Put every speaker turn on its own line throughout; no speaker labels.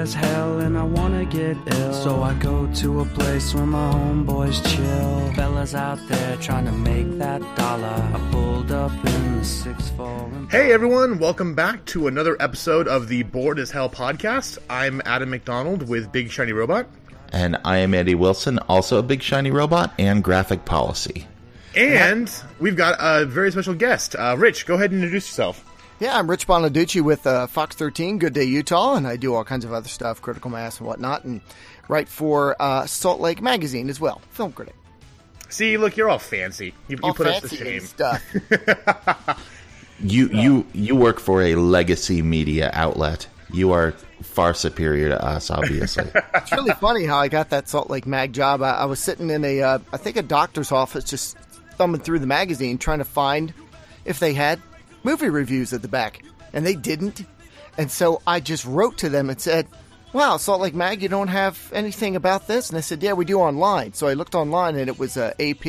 as hell and I wanna get ill. So I go to a place where my homeboys chill. Fellas out there trying to make that dollar. I pulled up in the six four.
Hey everyone, welcome back to another episode of the Bored as Hell podcast. I'm Adam McDonald with Big Shiny Robot.
And I am Eddie Wilson, also a big shiny robot and graphic policy.
And we've got a very special guest. Uh, Rich, go ahead and introduce yourself.
Yeah, I'm Rich Bonaducci with uh, Fox 13, Good Day Utah, and I do all kinds of other stuff, critical mass and whatnot, and write for uh, Salt Lake Magazine as well, film critic.
See, look, you're all fancy. You, you
All
put us to
fancy
shame.
stuff.
You you you work for a legacy media outlet. You are far superior to us, obviously.
it's really funny how I got that Salt Lake Mag job. I, I was sitting in a, uh, I think a doctor's office, just thumbing through the magazine, trying to find if they had movie reviews at the back, and they didn't. And so I just wrote to them and said, "Wow, Salt Lake Mag, you don't have anything about this?" And they said, "Yeah, we do online." So I looked online, and it was uh, AP.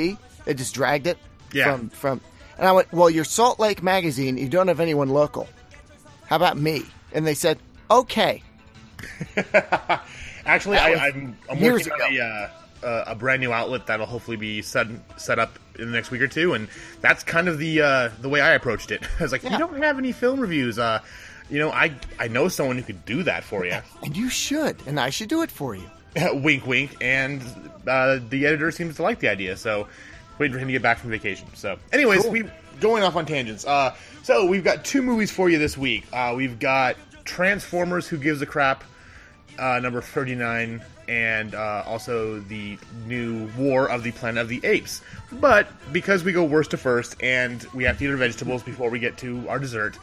They just dragged it
Yeah.
from from, and I went, "Well, you're Salt Lake Magazine. You don't have anyone local. How about me?" And they said, "Okay."
Actually, I, I'm, I'm
years
working on a, uh, a brand new outlet that'll hopefully be set set up in the next week or two, and that's kind of the uh, the way I approached it. I was like,
Yeah.
"You don't have any film reviews, uh, you know, I I know someone who could do that for you."
And you should, and I should do it for you.
wink, wink. And uh, the editor seems to like the idea, so waiting for him to get back from vacation. So, anyways,
Cool.
we going off on tangents. Uh, so we've got two movies for you this week. Uh, we've got Transformers: Who Gives a Crap, uh, number thirty-nine, and uh, also the new War of the Planet of the Apes. But because we go worst to first, and we have to eat our vegetables before we get to our dessert.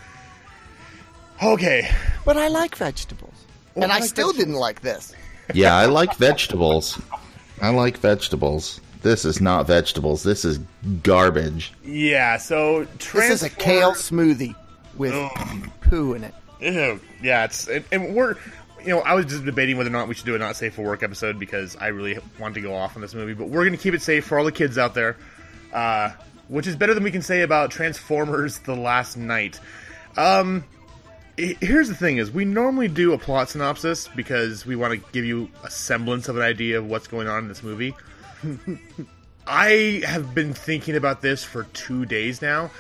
Okay,
But I like vegetables.
Well,
and
I
I
like
still
vegetables.
didn't like this.
yeah, I like vegetables. I like vegetables. This is not vegetables. This is garbage.
yeah. So
This is a kale smoothie with poo in it.
Ew. Yeah, it's and, and we're you know I was just debating whether or not we should do a not safe for work episode because I really want to go off on this movie, but we're going to keep it safe for all the kids out there, uh, which is better than we can say about Transformers: The Last Knight. Um, here's the thing: is we normally do a plot synopsis because we want to give you a semblance of an idea of what's going on in this movie. I have been thinking about this for two days now.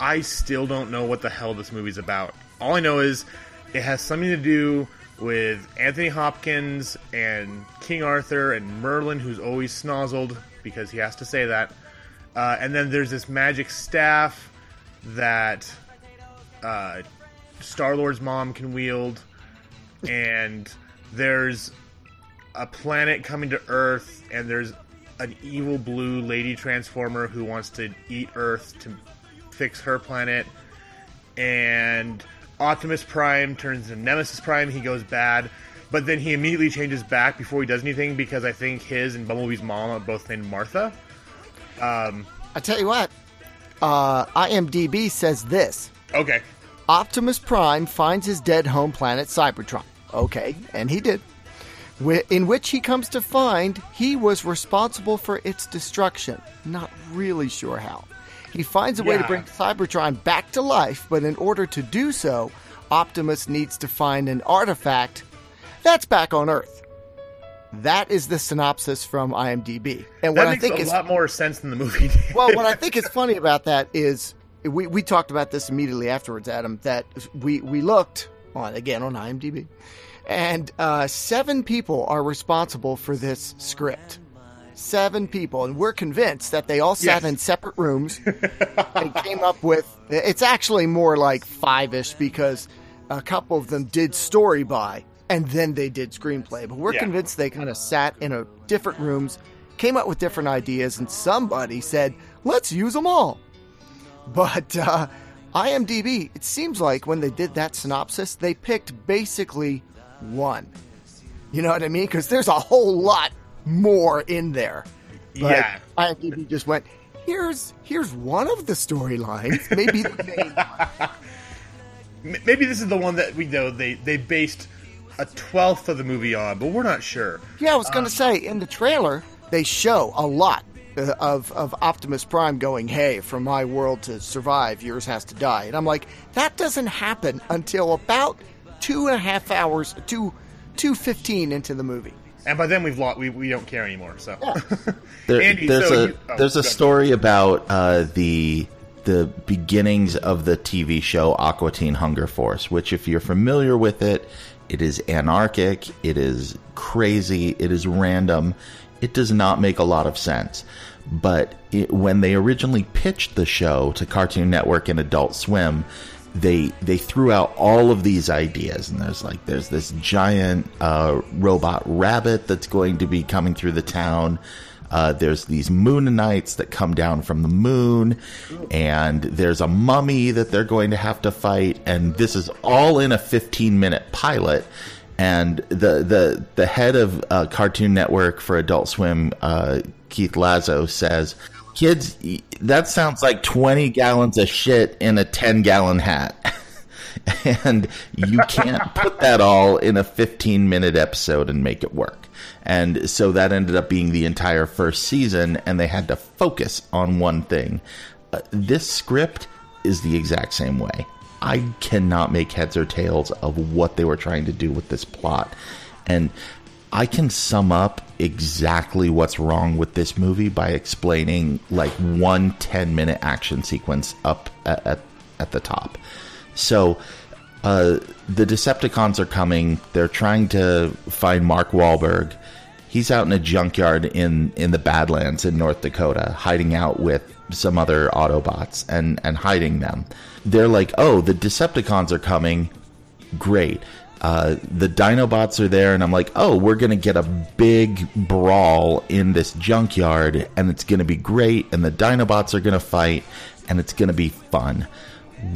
I still don't know what the hell this movie's about. All I know is it has something to do with Anthony Hopkins and King Arthur and Merlin, who's always snozzled because he has to say that. Uh, and then there's this magic staff that uh, Star Lord's mom can wield, and there's a planet coming to Earth, and there's an evil blue lady transformer who wants to eat Earth to fix her planet, and Optimus Prime turns into Nemesis Prime. He goes bad, but then he immediately changes back before he does anything because I think his and Bumblebee's mom are both named Martha.
I tell you what, uh, IMDb says this
Okay,
Optimus Prime finds his dead home planet Cybertron. Okay, and he did. In which he comes to find he was responsible for its destruction. Not really sure how. He finds a way to bring Cybertron back to life, but in order to do so, Optimus needs to find an artifact that's back on Earth. That is the synopsis from IMDb. And what I think
a
is
lot more sense than the movie.
well, what I think is funny about that is we, we talked about this immediately afterwards, Adam. That we we looked on again on IMDb, and uh, seven people are responsible for this script. Seven people, and we're convinced that they all sat
Yes.
in separate rooms and came up with. It's actually more like five-ish because a couple of them did story by, and then they did screenplay. But we're
Yeah.
convinced they kind of sat in a different rooms, came up with different ideas, and somebody said, "Let's use them all." But uh, IMDb, it seems like when they did that synopsis, they picked basically one. You know what I mean? Because there's a whole lot more in there. But
Yeah.
IMDb just went, here's here's one of the storylines, maybe the main one.
Maybe this is the one that we know they they based a twelfth of the movie on, but we're not sure.
Yeah, I was going to say in the trailer they show a lot uh, of of Optimus Prime going, "Hey, for my world to survive, yours has to die," and I'm like, that doesn't happen until about two and a half hours, two two fifteen into the movie.
And by then we've lost. We, we don't care anymore. So,
There-
Andy,
there's
so
a
you- oh,
there's a
go ahead.
story about uh, the the beginnings of the TV show Aqua Teen Hunger Force, which, if you're familiar with it, it is anarchic, it is crazy, it is random, it does not make a lot of sense. But it, when they originally pitched the show to Cartoon Network and Adult Swim, they they threw out all of these ideas and there's like there's this giant uh, robot rabbit that's going to be coming through the town. Uh, there's these Mooninites that come down from the moon and there's a mummy that they're going to have to fight and this is all in a 15 minute pilot. And the the the head of uh, cartoon network for adult swim uh, keith Lazzo says kids that sounds like 20 gallons of shit in a 10 gallon hat and you can't put that all in a 15 minute episode and make it work. And so that ended up being the entire first season, and they had to focus on one thing. Uh, this script is the exact same way. I cannot make heads or tails of what they were trying to do with this plot. And I can sum up exactly what's wrong with this movie by explaining like one 10 minute action sequence up at, at, at the top. So, uh, the Decepticons are coming. They're trying to find Mark Wahlberg. He's out in a junkyard in, in the Badlands in North Dakota, hiding out with some other Autobots and, and hiding them. They're like, oh, the Decepticons are coming. Great. Uh, the Dinobots are there, and I'm like, oh, we're going to get a big brawl in this junkyard, and it's going to be great, and the Dinobots are going to fight, and it's going to be fun.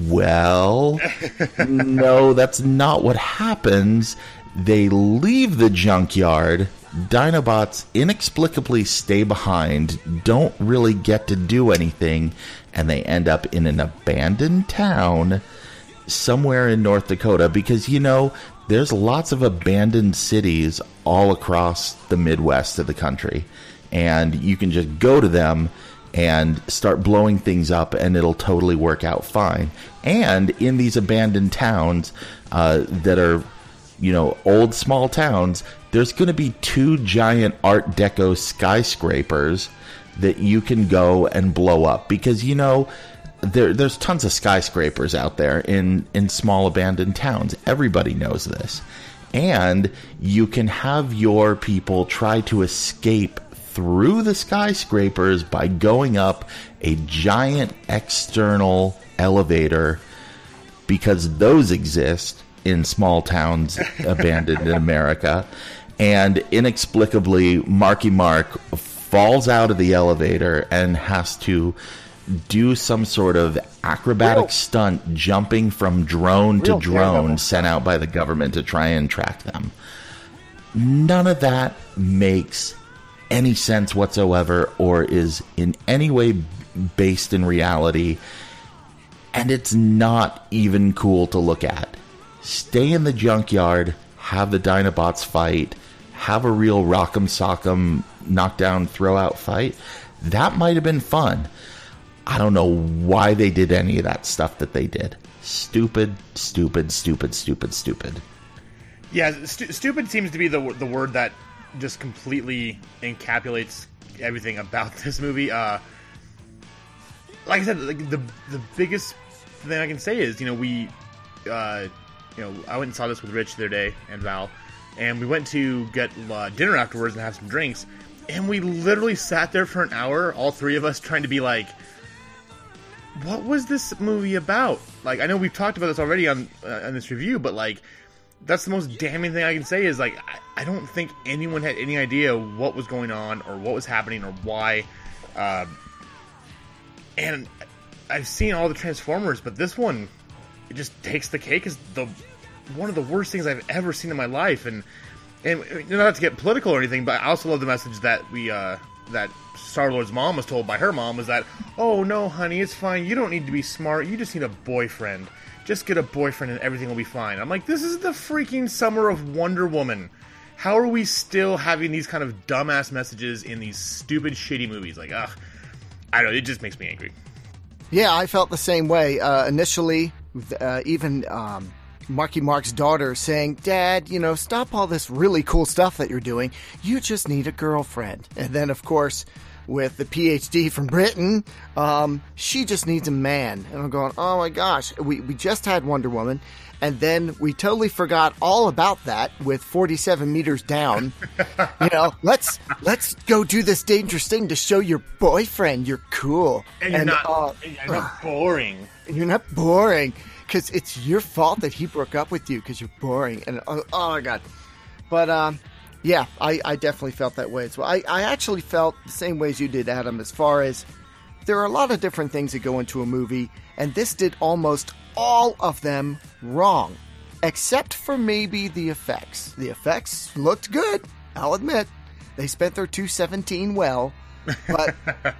Well, no, that's not what happens. They leave the junkyard. Dinobots inexplicably stay behind, don't really get to do anything, and they end up in an abandoned town somewhere in North Dakota because you know there's lots of abandoned cities all across the Midwest of the country, and you can just go to them and start blowing things up, and it'll totally work out fine. And in these abandoned towns uh, that are, you know, old small towns, there's going to be two giant Art Deco skyscrapers that you can go and blow up because you know there, there's tons of skyscrapers out there in, in small abandoned towns. Everybody knows this. And you can have your people try to escape through the skyscrapers by going up a giant external elevator because those exist in small towns abandoned in America. And inexplicably, Marky Mark falls out of the elevator and has to do some sort of acrobatic
Real-
stunt jumping from drone to drone
Daredevil.
sent out by the government to try and track them. None of that makes any sense whatsoever or is in any way based in reality and it's not even cool to look at. Stay in the junkyard, have the Dinobots fight, have a real rock'em sock'em knockdown throw out fight. That might have been fun. I don't know why they did any of that stuff that they did. Stupid, stupid, stupid, stupid, stupid.
Yeah, stu- stupid seems to be the the word that just completely encapsulates everything about this movie. Uh, like I said, like the the biggest thing I can say is, you know, we, uh, you know, I went and saw this with Rich the other day and Val, and we went to get uh, dinner afterwards and have some drinks, and we literally sat there for an hour, all three of us, trying to be like, what was this movie about? Like, I know we've talked about this already on uh, on this review, but like, that's the most damning thing I can say is like, I, I don't think anyone had any idea what was going on or what was happening or why. Uh, and I've seen all the Transformers, but this one, it just takes the cake as the one of the worst things I've ever seen in my life. And and not to get political or anything, but I also love the message that we uh, that Star Lord's mom was told by her mom was that, oh no, honey, it's fine. You don't need to be smart. You just need a boyfriend. Just get a boyfriend and everything will be fine. I'm like, this is the freaking summer of Wonder Woman. How are we still having these kind of dumbass messages in these stupid, shitty movies? Like, ugh, I don't know. It just makes me angry.
Yeah, I felt the same way. Uh, initially, uh, even um, Marky Mark's daughter saying, Dad, you know, stop all this really cool stuff that you're doing. You just need a girlfriend. And then, of course, with the PhD from Britain, um, she just needs a man. And I'm going, oh my gosh, we, we just had Wonder Woman. And then we totally forgot all about that with 47 meters down. you know, let's let's go do this dangerous thing to show your boyfriend you're cool.
And you're not, uh, and you're not boring.
And you're not boring because it's your fault that he broke up with you because you're boring. And oh, oh, my god! But um, yeah, I, I definitely felt that way as well. I, I actually felt the same way as you did, Adam. As far as there are a lot of different things that go into a movie, and this did almost all of them wrong, except for maybe the effects. The effects looked good, I'll admit. They spent their 217 well, but.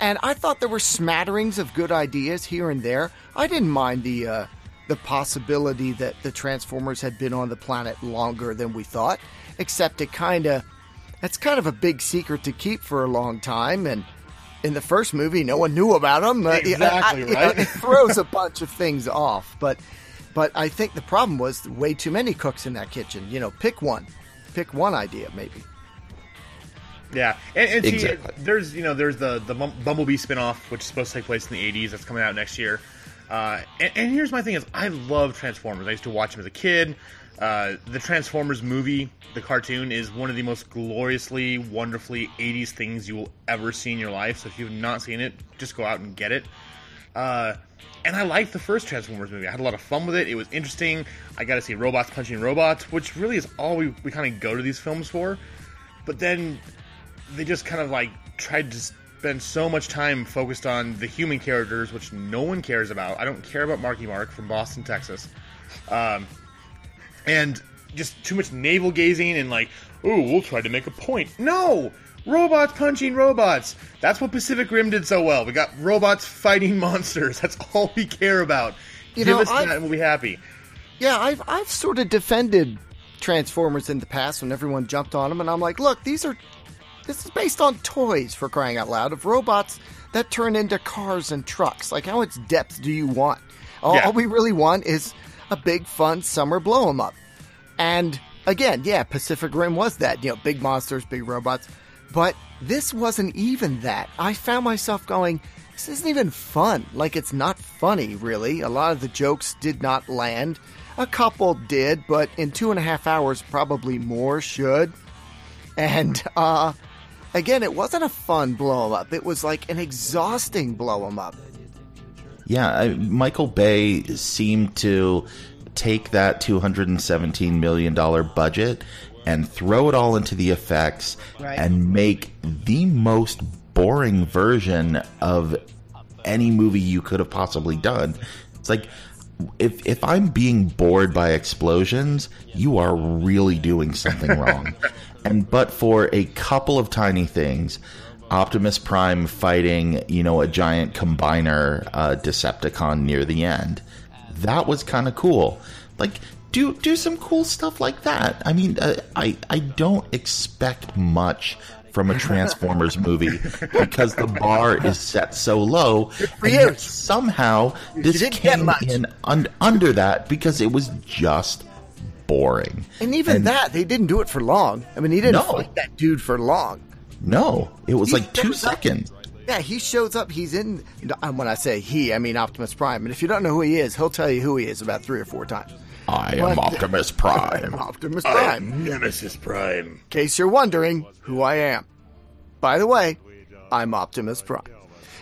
and I thought there were smatterings of good ideas here and there. I didn't mind the uh, the possibility that the Transformers had been on the planet longer than we thought, except it kind of that's kind of a big secret to keep for a long time, and in the first movie, no one knew about them.
Exactly, I, I, right?
it throws a bunch of things off, but but I think the problem was way too many cooks in that kitchen. You know, pick one, pick one idea maybe.
Yeah, and, and see, exactly. there's you know there's the the Bumblebee spinoff which is supposed to take place in the '80s that's coming out next year. Uh, and, and, here's my thing: is I love Transformers. I used to watch them as a kid. Uh, the Transformers movie, the cartoon, is one of the most gloriously, wonderfully 80s things you will ever see in your life. So if you've not seen it, just go out and get it. Uh, and I liked the first Transformers movie. I had a lot of fun with it. It was interesting. I got to see robots punching robots, which really is all we, we kind of go to these films for. But then they just kind of like tried to spend so much time focused on the human characters, which no one cares about. I don't care about Marky Mark from Boston, Texas. Um, and just too much navel gazing and like, oh, we'll try to make a point. No, robots punching robots. That's what Pacific Rim did so well. We got robots fighting monsters. That's all we care about. You Give know, us that, and we'll be happy.
Yeah, I've I've sort of defended Transformers in the past when everyone jumped on them, and I'm like, look, these are this is based on toys for crying out loud of robots that turn into cars and trucks. Like, how much depth do you want? All, yeah. all we really want is a big fun summer blow 'em up. And again, yeah, Pacific Rim was that, you know, big monsters, big robots. But this wasn't even that. I found myself going, this isn't even fun. Like, it's not funny, really. A lot of the jokes did not land. A couple did, but in two and a half hours, probably more should. And, uh, again, it wasn't a fun blow em up. It was like an exhausting blow 'em up.
Yeah, I, Michael Bay seemed to take that $217 million budget and throw it all into the effects right. and make the most boring version of any movie you could have possibly done. It's like if if I'm being bored by explosions, you are really doing something wrong. and but for a couple of tiny things, Optimus Prime fighting, you know, a giant combiner uh, Decepticon near the end. That was kind of cool. Like, do do some cool stuff like that. I mean, uh, I I don't expect much from a Transformers movie because the bar is set so low. And somehow this came in un- under that because it was just boring.
And even and, that, they didn't do it for long. I mean, he didn't no. fight that dude for long.
No, it was he like two seconds.
Up. Yeah, he shows up. He's in. When I say he, I mean Optimus Prime. And if you don't know who he is, he'll tell you who he is about three or four times.
I am Optimus Prime.
Optimus Prime.
I'm Nemesis Prime. In
case you're wondering who I am. By the way, I'm Optimus Prime.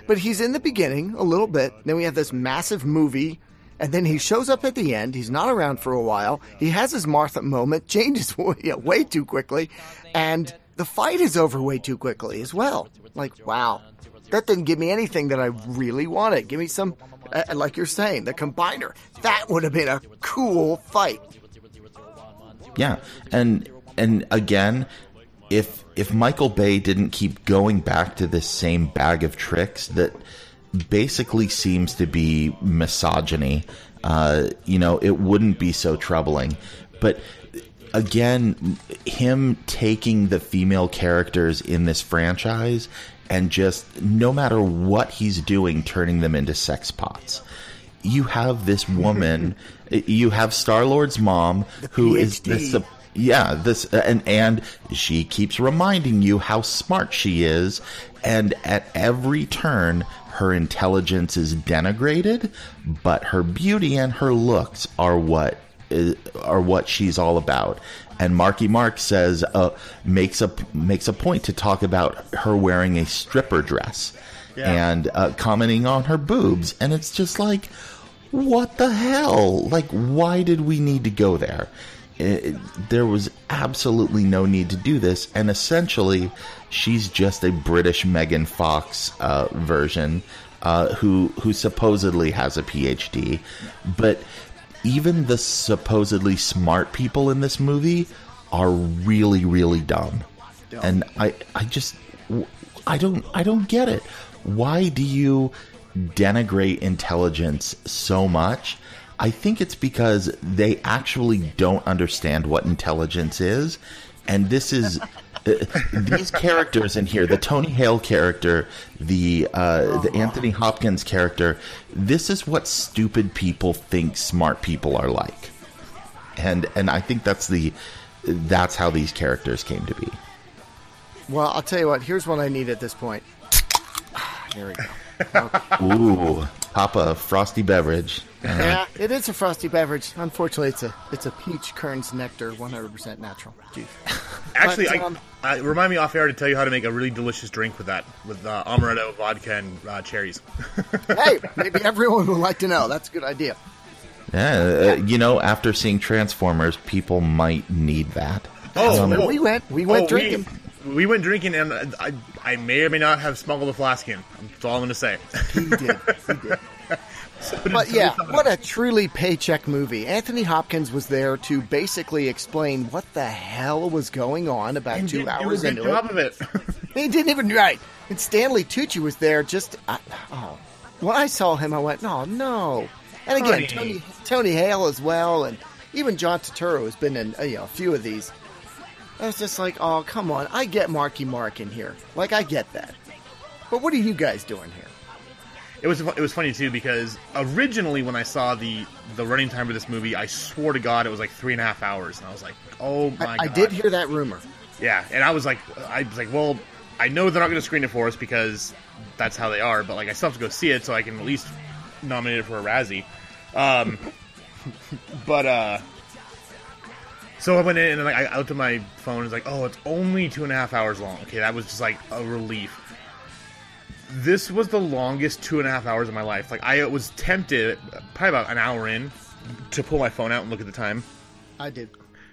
But he's in the beginning a little bit. Then we have this massive movie. And then he shows up at the end. He's not around for a while. He has his Martha moment, changes way, way too quickly. And the fight is over way too quickly as well. Like, wow, that didn't give me anything that I really wanted. Give me some, uh, like you're saying, the combiner. That would have been a cool fight.
Yeah, and and again, if if Michael Bay didn't keep going back to this same bag of tricks that basically seems to be misogyny, uh, you know, it wouldn't be so troubling. But again, him taking the female characters in this franchise and just no matter what he's doing, turning them into sex pots. you have this woman, you have Star Lord's mom, who is this. Uh, yeah, this and and she keeps reminding you how smart she is, and at every turn, her intelligence is denigrated, but her beauty and her looks are what is, are what she's all about. And Marky Mark says uh, makes a makes a point to talk about her wearing a stripper dress
Yeah.
and uh, commenting on her boobs, and it's just like, what the hell? Like, why did we need to go there? It, there was absolutely no need to do this, and essentially, she's just a British Megan Fox uh, version uh, who who supposedly has a PhD, but even the supposedly smart people in this movie are really really dumb, and I I just I don't I don't get it. Why do you denigrate intelligence so much? I think it's because they actually don't understand what intelligence is, and this is these characters in here, the Tony Hale character, the uh, the Anthony Hopkins character. This is what stupid people think smart people are like, and and I think that's the that's how these characters came to be.
Well, I'll tell you what. Here's what I need at this point. There we go.
Ooh, pop a frosty beverage.
Yeah, it is a frosty beverage. Unfortunately, it's a it's a peach Kern's nectar, 100% natural juice.
Actually,
But,
I,
um,
I, remind me off air to tell you how to make a really delicious drink with that, with uh, amaretto, vodka, and uh, cherries.
hey, maybe everyone would like to know. That's a good idea.
Yeah, uh, you know, after seeing Transformers, people might need that.
Oh,
where
oh.
we went. We went
Oh,
drinking.
We, we went drinking, and I, I may or may not have smuggled a flask in. That's all I'm going to say.
He did. He did. But yeah, what a truly paycheck movie. Anthony Hopkins was there to basically explain what the hell was going on about
And
two
did do a
hours into it.
of it.
He didn't even right. And Stanley Tucci was there. Just I, oh, when I saw him, I went, no, no. And again, Tony Tony Hale as well, and even John Turturro has been in you know, a few of these. I was just like, oh, come on. I get Marky Mark in here. Like, I get that. But what are you guys doing here?
It was it was funny too because originally when I saw the the running time of this movie, I swore to God it was like three and a half hours, and I was like, oh my
I,
god!
I did hear that rumor.
Yeah, and I was like, I was like, well, I know they're not going to screen it for us because that's how they are, but like I still have to go see it so I can at least nominate it for a Razzie. Um, but uh, so I went in and like I looked at my phone. and It's like, oh, it's only two and a half hours long. Okay, that was just like a relief. This was the longest two and a half hours of my life. Like I was tempted, probably about an hour in, to pull my phone out and look at the time.
I did.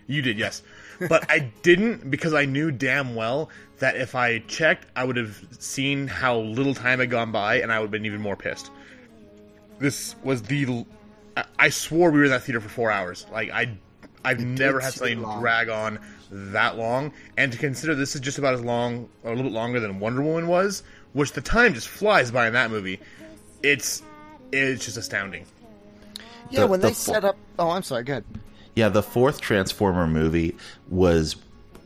You did, yes. But I didn't because I knew damn well that if I checked, I would have seen how little time had gone by and I would have been even more pissed. This was the. I- I swore we were in that theater for four hours. Like, I, I've never had
seem
something
long.
drag on that long. And to consider this is just about as long, or a little bit longer than Wonder Woman was, which the time just flies by in that movie, it's. It's just astounding.
Yeah,
The-
when
the
they
fo-
set up. Oh, I'm sorry. Go ahead.
Yeah, the fourth Transformer movie was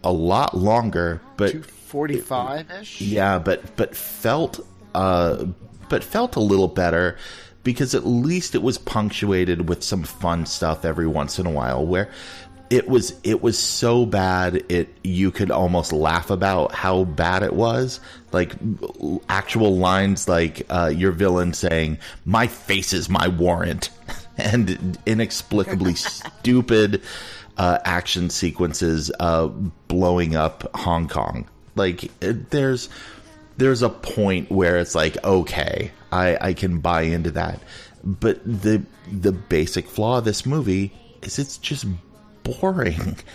a lot longer, but
245 ish?
yeah, but but felt uh but felt a little better because at least it was punctuated with some fun stuff every once in a while where it was it was so bad it you could almost laugh about how bad it was. Like actual lines like uh, your villain saying my face is my warrant and inexplicably stupid uh, action sequences uh, blowing up Hong Kong. Like there's there's a point where it's like okay I, I can buy into that. But the the basic flaw of this movie is it's just boring.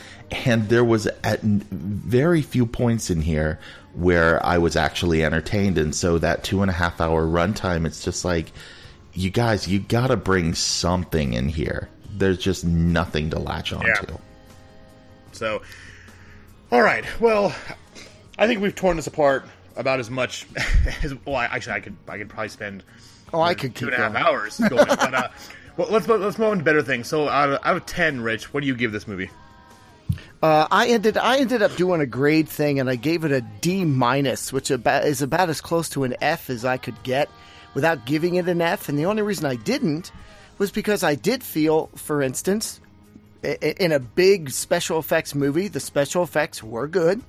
And there was at very few points in here where i was actually entertained. And so that two and a half hour runtime it's just like you guys you gotta bring something in here. There's just nothing to latch on
Yeah. So, all right. Well, I think we've torn this apart about as much as. Well, actually, I could I could probably spend
Oh, I could
two
keep
and a half hours going. but uh, well, let's let's move on to better things. So, out of, out of ten, Rich, what do you give this movie?
Uh, I ended I ended up doing a grade thing, and I gave it a D minus, which about, is about as close to an F as I could get, without giving it an F. And the only reason I didn't was because I did feel, for instance, in a big special effects movie, the special effects were good.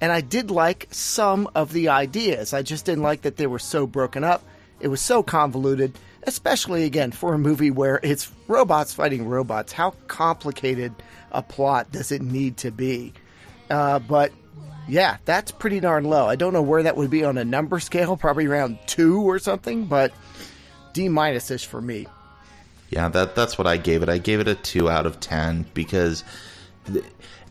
And I did like some of the ideas. I just didn't like that they were so broken up. It was so convoluted, especially again for a movie where it's robots fighting robots. How complicated a plot does it need to be? Uh, but yeah, that's pretty darn low. I don't know where that would be on a number scale, probably around two or something, but D minus ish for me.
Yeah, that that's what I gave it. I gave it a two out of ten because th-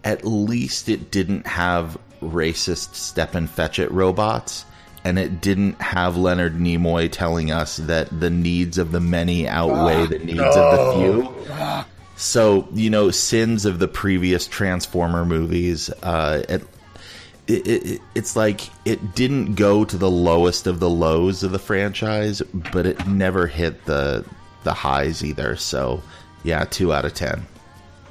at least it didn't have racist step and fetch it robots, and it didn't have Leonard Nimoy telling us that the needs of the many outweigh the needs of the few. So you know, sins of the previous Transformer movies. Uh, it, it, it, it's like it didn't go to the lowest of the lows of the franchise, but it never hit the the highs either. So, yeah, two out of ten.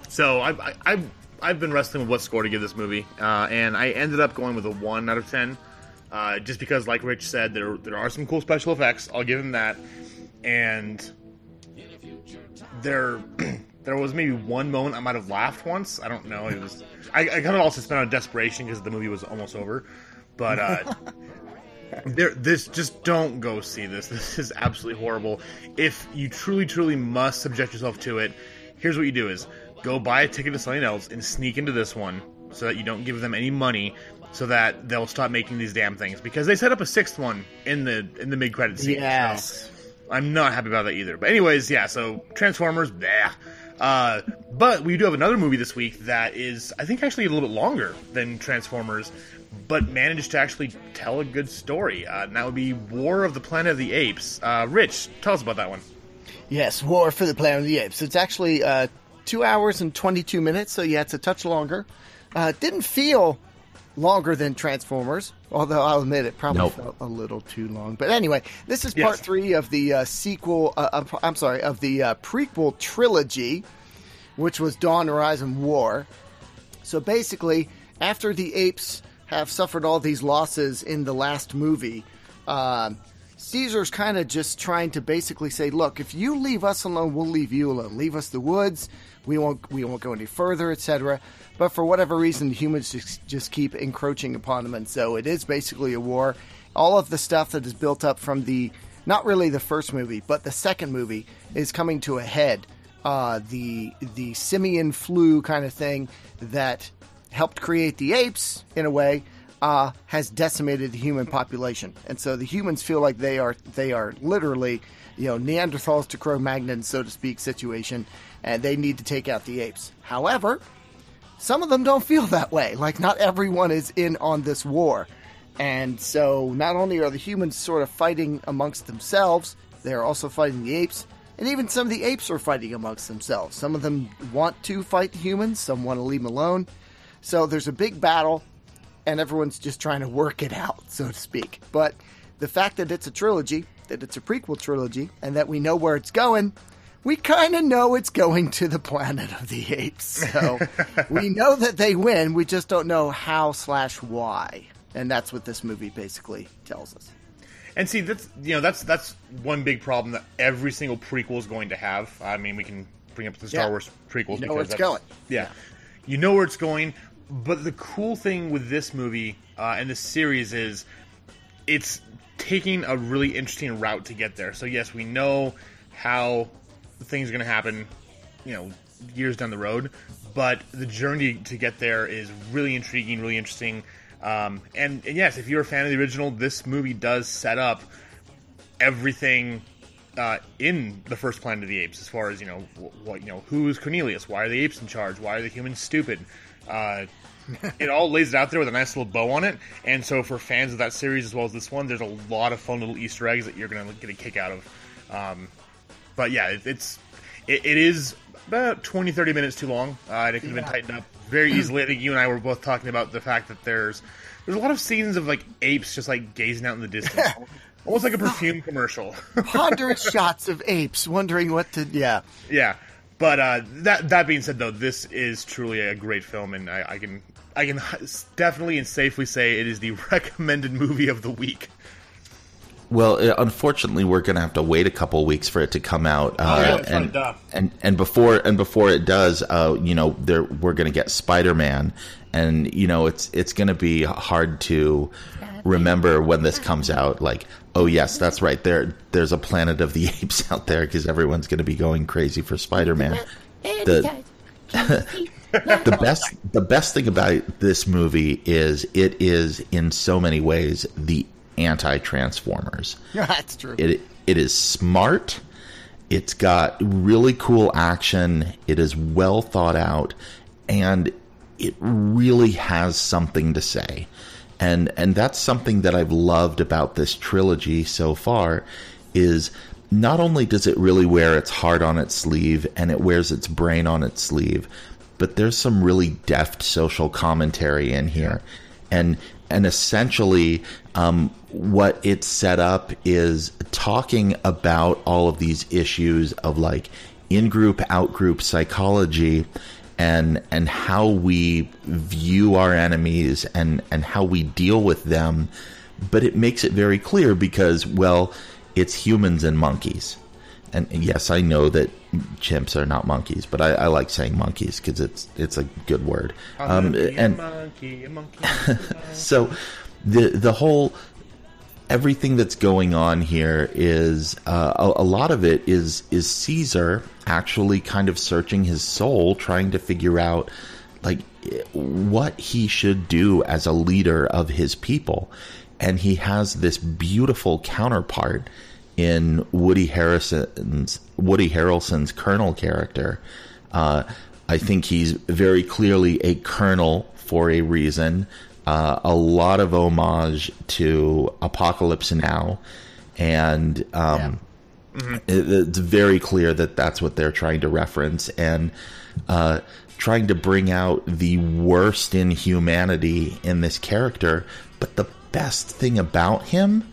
So I've, I- I've I've been wrestling with what score to give this movie, uh, and I ended up going with a one out of ten, uh, just because, like Rich said, there there are some cool special effects. I'll give him that, and there there was maybe one moment I might have laughed once. I don't know. It was I, I kind of also spent on desperation because the movie was almost over, but. Uh, there, this just don't go see this. This is absolutely horrible. If you truly, truly must subject yourself to it, here's what you do: is go buy a ticket to something else and sneak into this one, so that you don't give them any money, so that they'll stop making these damn things. Because they set up a sixth one in the in the mid credit scene.
Yes.
So I'm not happy about that either. But anyways, yeah. So Transformers, yeah. Uh, but we do have another movie this week that is, I think, actually a little bit longer than Transformers, but managed to actually tell a good story. Uh, and that would be War of the Planet of the Apes. Uh, Rich, tell us about that one.
Yes, War for the Planet of the Apes. It's actually uh, two hours and 22 minutes, so yeah, it's a touch longer. Uh, it didn't feel longer than Transformers, although I'll admit it probably
Nope.
felt a little too long. But anyway, this is
Yes.
part three of the uh, sequel, uh, I'm- I'm sorry, of the uh, prequel trilogy, which was Dawn, Rise, and War. So basically, after the apes have suffered all these losses in the last movie, um, Caesar's kind of just trying to basically say, "Look, if you leave us alone, we'll leave you alone. Leave us the woods. We won't. We won't go any further, etc." But for whatever reason, humans just, just keep encroaching upon them, and so it is basically a war. All of the stuff that is built up from the not really the first movie, but the second movie is coming to a head. Uh, the the simian flu kind of thing that helped create the apes in a way uh, has decimated the human population, and so the humans feel like they are they are literally you know Neanderthals to Cro-Magnons, so to speak, situation, and they need to take out the apes. However, some of them don't feel that way. Like not everyone is in on this war. And so not only are the humans sort of fighting amongst themselves, they're also fighting the apes. And even some of the apes are fighting amongst themselves. Some of them want to fight the humans, some want to leave them alone. So there's a big battle, and everyone's just trying to work it out, so to speak. But the fact that it's a trilogy, that it's a prequel trilogy, and that we know where it's going, we kind of know it's going to the planet of the apes. So we know that they win. We just don't know how slash why, and that's what this movie basically tells us.
And see, that's you know that's that's one big problem that every single prequel is going to have. I mean, we can bring up the Star
Yeah.
Wars prequels
You know where it's going.
Yeah. you know where it's going. But the cool thing with this movie uh, and this series is it's taking a really interesting route to get there. So yes, we know how things are going to happen, you know, years down the road, but the journey to get there is really intriguing, really interesting. Um, and, and yes, if you're a fan of the original, this movie does set up everything uh, in the first Planet of the Apes, as far as you know, what you know, who is Cornelius? Why are the apes in charge? Why are the humans stupid? Uh, it all lays it out there with a nice little bow on it. And so, for fans of that series as well as this one, there's a lot of fun little Easter eggs that you're going to get a kick out of. Um, but yeah, it, it's it, it is about 20, 30 minutes too long. Uh, and it could have been tightened up very easily. I think you and I were both talking about the fact that there's there's a lot of scenes of like apes just like gazing out in the distance, almost like a perfume commercial.
Ponderous shots of apes wondering what to. Yeah.
Yeah, but uh, that that being said, though, this is truly a great film, and I, I can I can definitely and safely say it is the recommended movie of the week.
Well, uh, unfortunately, we're going to have to wait a couple weeks for it to come out, uh,
Oh, yeah,
and, and and before and before it does, uh, you know, there we're going to get Spider Man, and you know, it's it's going to be hard to remember when this comes out. Like, oh yes, that's right. There, there's a Planet of the Apes out there because everyone's going to be going crazy for Spider Man. The the best the best thing about this movie is it is in so many ways the anti Transformers.
Yeah, That's true.
It it is smart. It's got really cool action. It is well thought out, and it really has something to say. And and that's something that I've loved about this trilogy so far is not only does it really wear its heart on its sleeve and it wears its brain on its sleeve, but there's some really deft social commentary in here. And and essentially um, what it's set up is talking about all of these issues of like in-group out-group psychology and and how we view our enemies and and how we deal with them. But it makes it very clear because well it's humans and monkeys and yes i know that chimps are not monkeys but i, I like saying monkeys because it's it's a good word um, and
monkey, a monkey.
so the the whole everything that's going on here is uh, a, a lot of it is is Caesar actually kind of searching his soul, trying to figure out like what he should do as a leader of his people, and he has this beautiful counterpart in Woody Harrison's Woody Harrelson's Colonel character. Uh, I think he's very clearly a colonel for a reason. Uh, a lot of homage to Apocalypse Now, and um, it, it's very clear that that's what they're trying to reference and uh, trying to bring out the worst in humanity in this character. But the best thing about him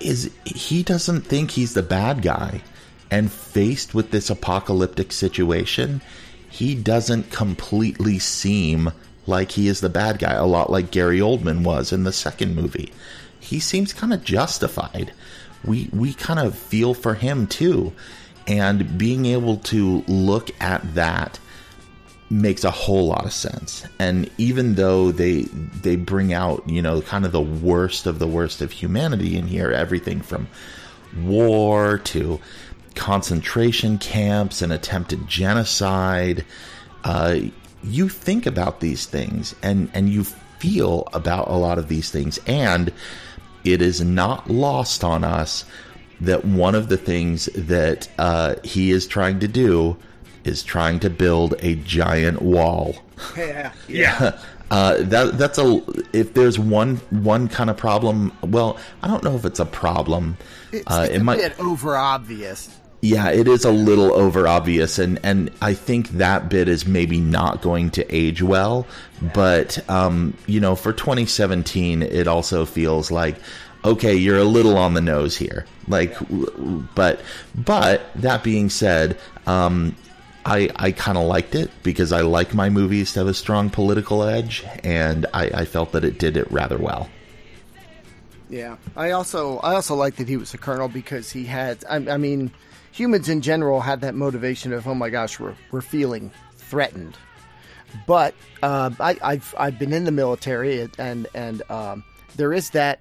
is he doesn't think he's the bad guy. And faced with this apocalyptic situation, he doesn't completely seem like he is the bad guy, a lot like Gary Oldman was in the second movie. He seems kind of justified. We we kind of feel for him too. And being able to look at that makes a whole lot of sense. And even though they they bring out, you know, kind of the worst of the worst of humanity in here, everything from war to concentration camps and attempted genocide, uh, you think about these things and and you feel about a lot of these things and it is not lost on us that one of the things that uh, he is trying to do is trying to build a giant wall.
yeah.
yeah.
Uh, that that's a if there's one one kind of problem. Well, I don't know if it's a problem.
It's,
uh,
it's
it
a
might.
bit over obvious.
Yeah, it is a little over obvious, and and I think that bit is maybe not going to age well. But um, you know, for 2017, it also feels like okay, you're a little on the nose here. Like, w- w- but but that being said, um, I I kind of liked it because I like my movies to have a strong political edge, and I, I felt that it did it rather well.
Yeah, I also I also like that he was a colonel because he had. I, I mean, humans in general had that motivation of oh my gosh, we're we're feeling threatened. But uh, I, I've I've been in the military and and um, there is that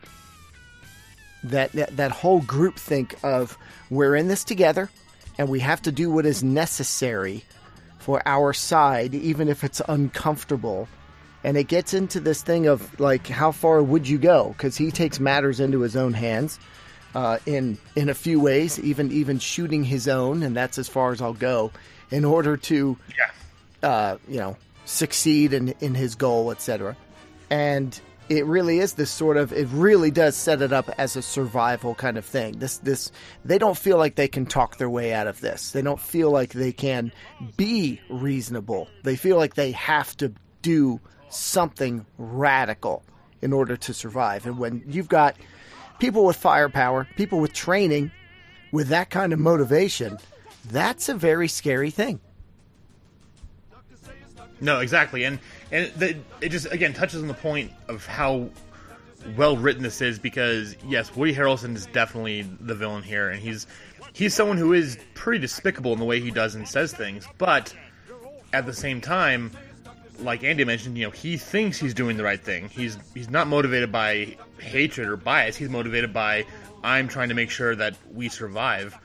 that that, that whole group think of we're in this together and we have to do what is necessary for our side, even if it's uncomfortable. And it gets into this thing of like, how far would you go? Because he takes matters into his own hands uh, in in a few ways, even even shooting his own, and that's as far as I'll go in order to
Yeah.
uh, you know, succeed in in his goal, etc. And it really is this sort of it really does set it up as a survival kind of thing. This this they don't feel like they can talk their way out of this. They don't feel like they can be reasonable. They feel like they have to do something radical in order to survive. And when you've got people with firepower, people with training, with that kind of motivation, that's a very scary thing.
No, exactly, and and the, it just again touches on the point of how well written this is because yes, Woody Harrelson is definitely the villain here, and he's he's someone who is pretty despicable in the way he does and says things, but at the same time, like Andy mentioned, you know, he thinks he's doing the right thing. He's he's not motivated by hatred or bias. He's motivated by I'm trying to make sure that we survive.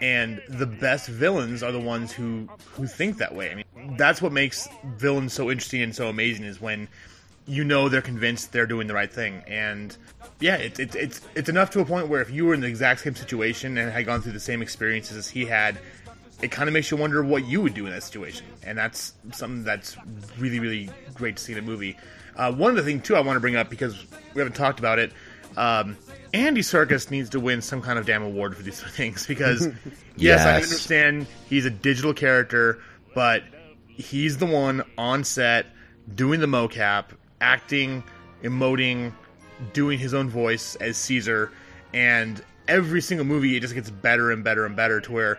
And the best villains are the ones who who think that way. I mean, that's what makes villains so interesting and so amazing is when you know they're convinced they're doing the right thing. And yeah, it's it's it's it's enough to a point where if you were in the exact same situation and had gone through the same experiences as he had, it kind of makes you wonder what you would do in that situation, and that's something that's really, really great to see in a movie. Uh, one of the things too I want to bring up because we haven't talked about it. Um, Andy Serkis needs to win some kind of damn award for these things because yes, I understand he's a digital character, but he's the one on set doing the mocap, acting, emoting, doing his own voice as Caesar, and every single movie it just gets better and better and better to where,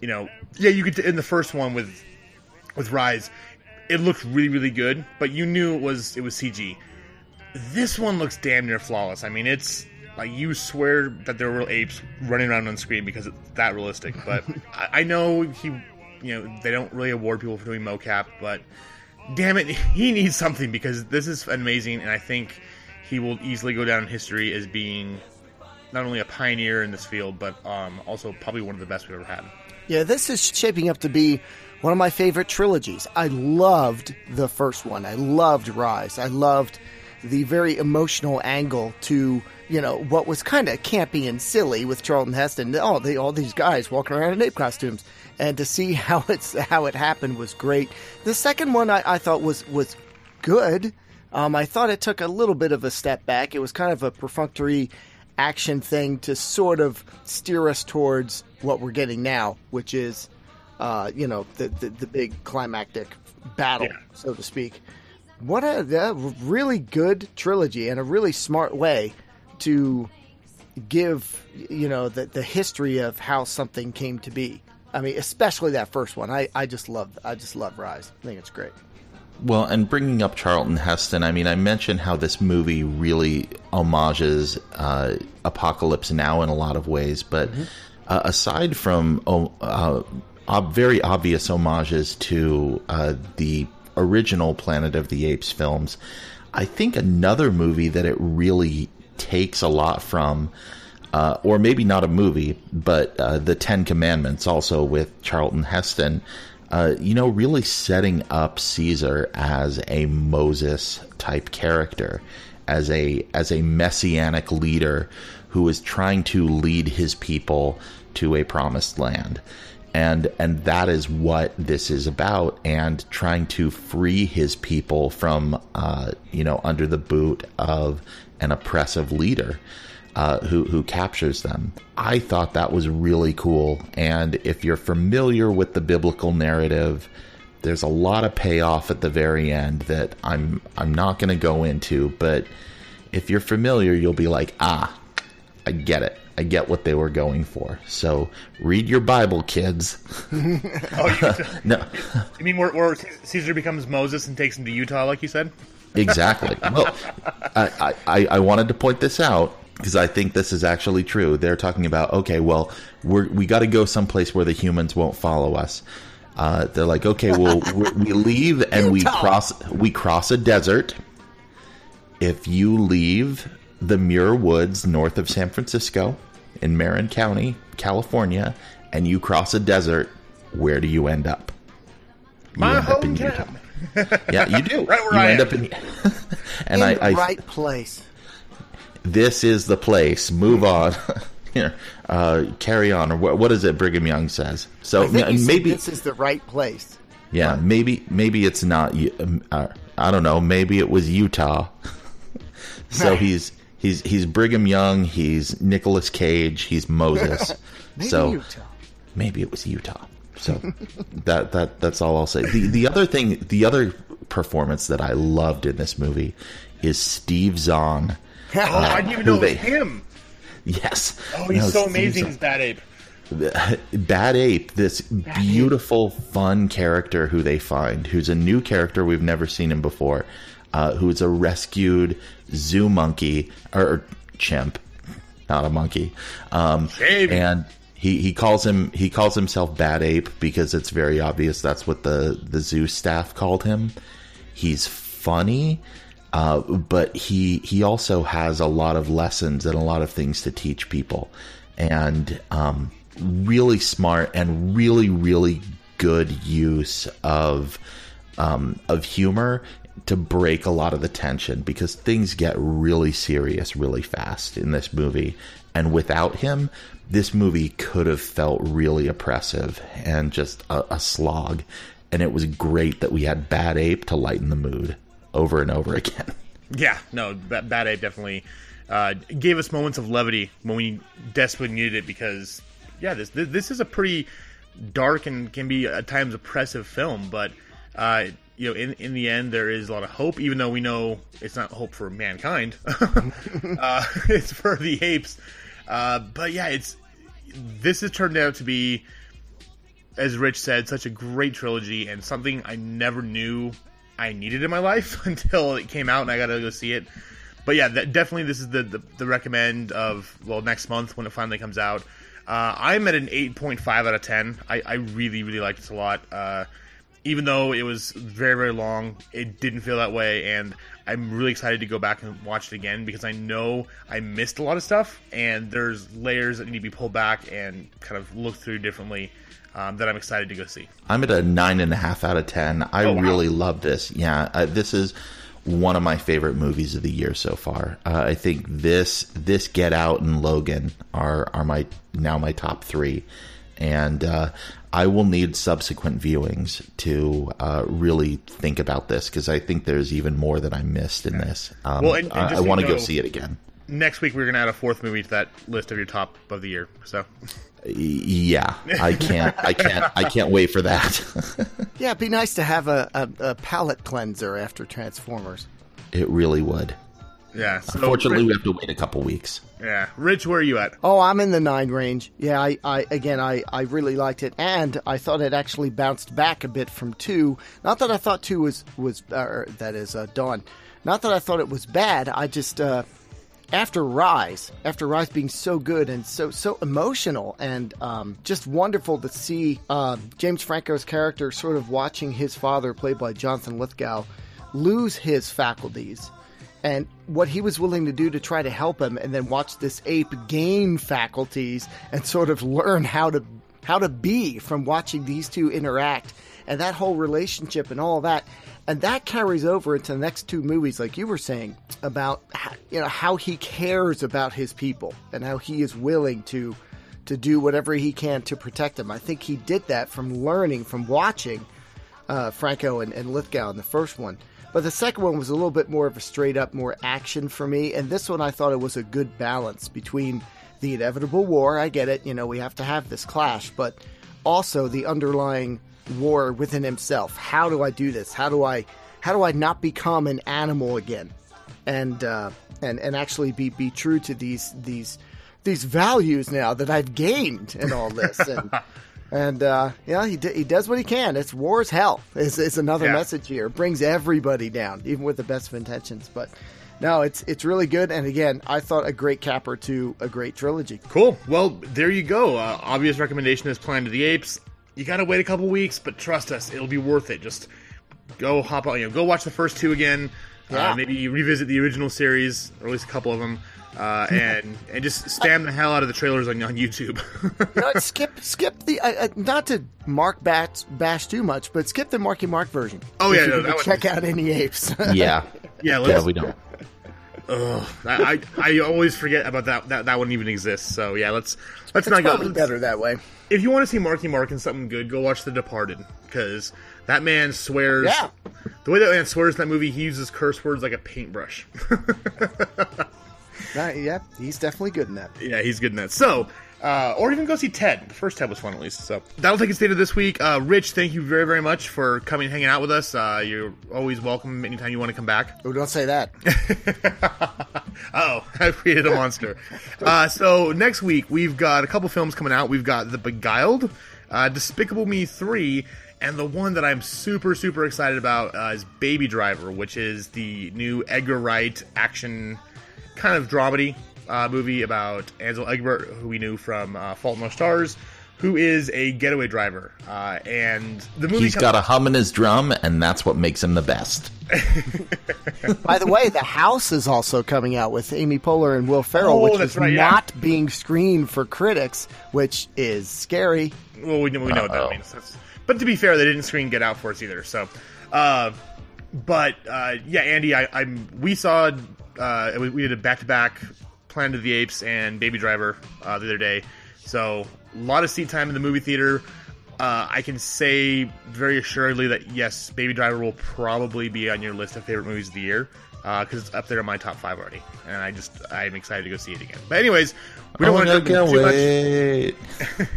you know, yeah, you could in the first one with with Rise, it looked really really good, but you knew it was it was CG. This one looks damn near flawless. I mean, it's like you swear that there were apes running around on screen because it's that realistic. But I, I know he, you know, they don't really award people for doing mocap, but damn it, he needs something because this is amazing, and I think he will easily go down in history as being not only a pioneer in this field, but um, also probably one of the best we've ever had.
Yeah, this is shaping up to be one of my favorite trilogies. I loved the first one. I loved Rise. I loved the very emotional angle to you know what was kind of campy and silly with Charlton Heston. Oh, they all these guys walking around in ape costumes, and to see how it's how it happened was great. The second one I, I thought was was good. Um, I thought it took a little bit of a step back. It was kind of a perfunctory action thing to sort of steer us towards what we're getting now, which is, uh, you know, the, the the big climactic battle,
Yeah.
so to speak. What a, a really good trilogy and a really smart way to give you know the the history of how something came to be. I mean, especially that first one. I, I just love I just love Rise. I think it's great.
Well, and bringing up Charlton Heston, I mean, I mentioned how this movie really homages uh, Apocalypse Now in a lot of ways, but uh, aside from oh, uh, very obvious homages to uh, the original Planet of the Apes films, I think another movie that it really takes a lot from uh, or maybe not a movie, but uh, the Ten Commandments, also with Charlton Heston, uh, you know, really setting up Caesar as a Moses type character, as a as a messianic leader who is trying to lead his people to a promised land. And and that is what this is about, and trying to free his people from, uh, you know, under the boot of an oppressive leader uh, who who captures them. I thought that was really cool. And if you're familiar with the biblical narrative, there's a lot of payoff at the very end that I'm I'm not going to go into. But if you're familiar, you'll be like, ah, I get it. I get what they were going for. So read your Bible, kids.
Oh, you,
No,
you mean where, where Caesar becomes Moses and takes him to Utah, like you said?
Exactly. Well, I, I, I wanted to point this out because I think this is actually true. They're talking about okay, well, we're, we got to go someplace where the humans won't follow us. Uh, they're like, okay, well, we we leave and we cross we cross a desert. If you leave the Muir Woods north of San Francisco in Marin County, California, and you cross a desert, where do you end up? You
My
end up in
hometown.
Utah. Yeah, you do.
Right where
you
I
end
am.
up in, and
In
I,
the
I
right place.
this is the place. Move on. Here, uh, carry on, or what, what is it? Brigham Young says. So
I think
m-
you said
maybe,
this is the right place.
yeah, maybe, maybe it's not. Um, Uh, I don't know. Maybe it was Utah. so
Right.
he's he's he's Brigham Young. He's Nicolas Cage. He's Moses.
Maybe
so
Utah.
maybe it was Utah. So that that that's all I'll say. The the other thing, the other performance that I loved in this movie is Steve Zahn.
Oh, I didn't even know
Who
it was
they-
him.
Yes.
Oh, he's
No,
so amazing, as Bad Ape.
Bad Ape, this beautiful, fun character who they find, who's a new character we've never seen him before. uh, who is a rescued zoo monkey or chimp, not a monkey, um, and he, he calls him he calls himself Bad Ape because it's very obvious that's what the the zoo staff called him. He's funny, uh, but he he also has a lot of lessons and a lot of things to teach people, and um, really smart and really really good use of um, of humor to break a lot of the tension because things get really serious really fast in this movie, and without him, this movie could have felt really oppressive and just a, a slog. And it was great that we had Bad Ape to lighten the mood over and over again.
Yeah, no, Ba- Bad Ape definitely uh, gave us moments of levity when we desperately needed it because, yeah, this this, this is a pretty dark and can be at times oppressive film, but uh, you know, in in the end, there is a lot of hope, even though we know it's not hope for mankind. uh, it's for the apes. Uh, but yeah, it's this has turned out to be, as Rich said, such a great trilogy and something I never knew I needed in my life until it came out and I got to go see it. But yeah, that, definitely this is the, the, the recommend of well next month when it finally comes out. Uh, I'm at an 8.5 out of 10. I, I really really liked it a lot. Uh, even though it was very very long, it didn't feel that way, and I'm really excited to go back and watch it again because I know I missed a lot of stuff, and there's layers that need to be pulled back and kind of looked through differently um, that I'm excited to go see.
I'm at a nine and a half out of ten. I
Oh, wow.
really love this. Yeah, uh, this is one of my favorite movies of the year so far. Uh, I think this this Get Out and Logan are are my now my top three, and uh, I will need subsequent viewings to uh, really think about this because I think there's even more that I missed in this. Um,
Well, and- and
I, I want to go see it again.
Next week we're gonna add a fourth movie to that list of your top of the year. So
Yeah, I can't. I can't. I can't wait for that.
Yeah, it'd be nice to have a, a, a palate cleanser after Transformers.
it really would.
Yeah. So
Unfortunately, we have to wait a couple weeks.
yeah. Rich, where are you at?
Oh, I'm in the nine range. Yeah, I, I again, I, I really liked it, and I thought it actually bounced back a bit from two. Not that I thought two was was uh, that is uh, Dawn. Not that I thought it was bad. I just uh, after Rise, after Rise being so good and so so emotional and um, just wonderful to see uh, James Franco's character sort of watching his father, played by Jonathan Lithgow, lose his faculties and what he was willing to do to try to help him and then watch this ape gain faculties and sort of learn how to how to be from watching these two interact and that whole relationship and all that and that carries over into the next two movies like you were saying about how, you know how he cares about his people and how he is willing to to do whatever he can to protect them i think he did that from learning from watching uh, Franco and, and Lithgow in the first one. But the second one was a little bit more of a straight up, more action for me. And this one, I thought it was a good balance between the inevitable war. I get it, you know, we have to have this clash, but also the underlying war within himself. How do I do this? How do I, how do I not become an animal again? And uh, and and actually be be true to these these these values now that I've gained in all this. And and uh, you know he d- he does what he can. It's war is hell. Is is another
Yeah.
message here. It brings everybody down, even with the best of intentions. But no, it's it's really good. And again, I thought a great capper to a great trilogy.
Cool. Well, there you go. Uh, obvious recommendation is Planet of the Apes. You gotta wait a couple weeks, but trust us, it'll be worth it. Just go hop on, you know, go watch the first two again.
Yeah.
Uh, maybe revisit the original series, or at least a couple of them, uh, and and just spam the hell out of the trailers on, on YouTube.
You know, skip skip the uh, uh, not to Mark bash, bash too much, but skip the Marky Mark version.
Oh, yeah, no, that
check out any apes.
Yeah,
yeah,
yeah,
let's,
we don't.
I, I I always forget about that, that that one even exists. So yeah, let's let's
it's
not go.
probably
let's-
better that way.
If you want to see Marky Mark in something good, go watch The Departed because that man swears.
Yeah.
The way that man swears in that movie, he uses curse words like a paintbrush.
Yeah, he's definitely good in that.
yeah, he's good in that. So, uh, or even go see Ted. The first Ted was fun at least. So that'll take us to this week. Uh, Rich, thank you very very much for coming and hanging out with us. Uh, you're always welcome anytime you want to come back.
Oh, don't say that.
Oh, I created a monster. uh, so next week we've got a couple films coming out. We've got The Beguiled, uh, Despicable Me 3, and the one that I'm super, super excited about uh, is Baby Driver, which is the new Edgar Wright action kind of dramedy uh, movie about Ansel Elgort, who we knew from uh, Fault in Our Stars, who is a getaway driver. Uh, and the movie
He's got a hum in his drum, and that's what makes him the best.
By the way, The House is also coming out with Amy Poehler and Will Ferrell,
Oh,
which is
right, yeah.
not being screened for critics, which is scary.
Well, we, know- we know what that means. That's, but to be fair, they didn't screen Get Out for us either. So, uh, but uh, yeah, Andy, I, I'm we saw uh, we, we did a back to back Planet of the Apes and Baby Driver uh, the other day. So a lot of seat time in the movie theater. Uh, I can say very assuredly that yes, Baby Driver will probably be on your list of favorite movies of the year because it's up there in my top five already, and I just I'm excited to go see it again. But anyways, we don't
Oh,
want to jump too much.
wait.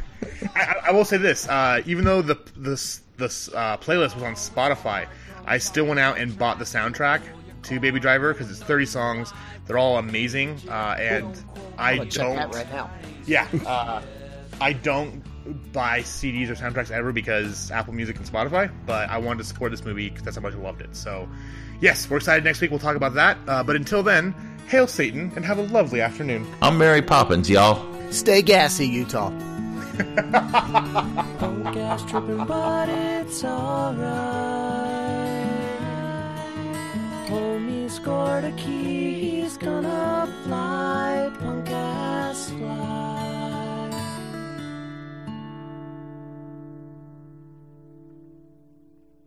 I, I will say this: uh, even though the this this uh, playlist was on Spotify, I still went out and bought the soundtrack to Baby Driver because it's 30 songs. They're all amazing, uh, and I
I'm gonna check
don't.
that right now.
Yeah, uh, I don't buy CDs or soundtracks ever because Apple Music and Spotify. But I wanted to support this movie because that's how much I loved it. So, yes, we're excited. Next week we'll talk about that. Uh, but until then, hail Satan and have a lovely afternoon.
I'm Mary Poppins, y'all.
Stay gassy, Utah.
Punk ass tripping, but it's alright. Homie scored a key, he's gonna fly, punk ass fly.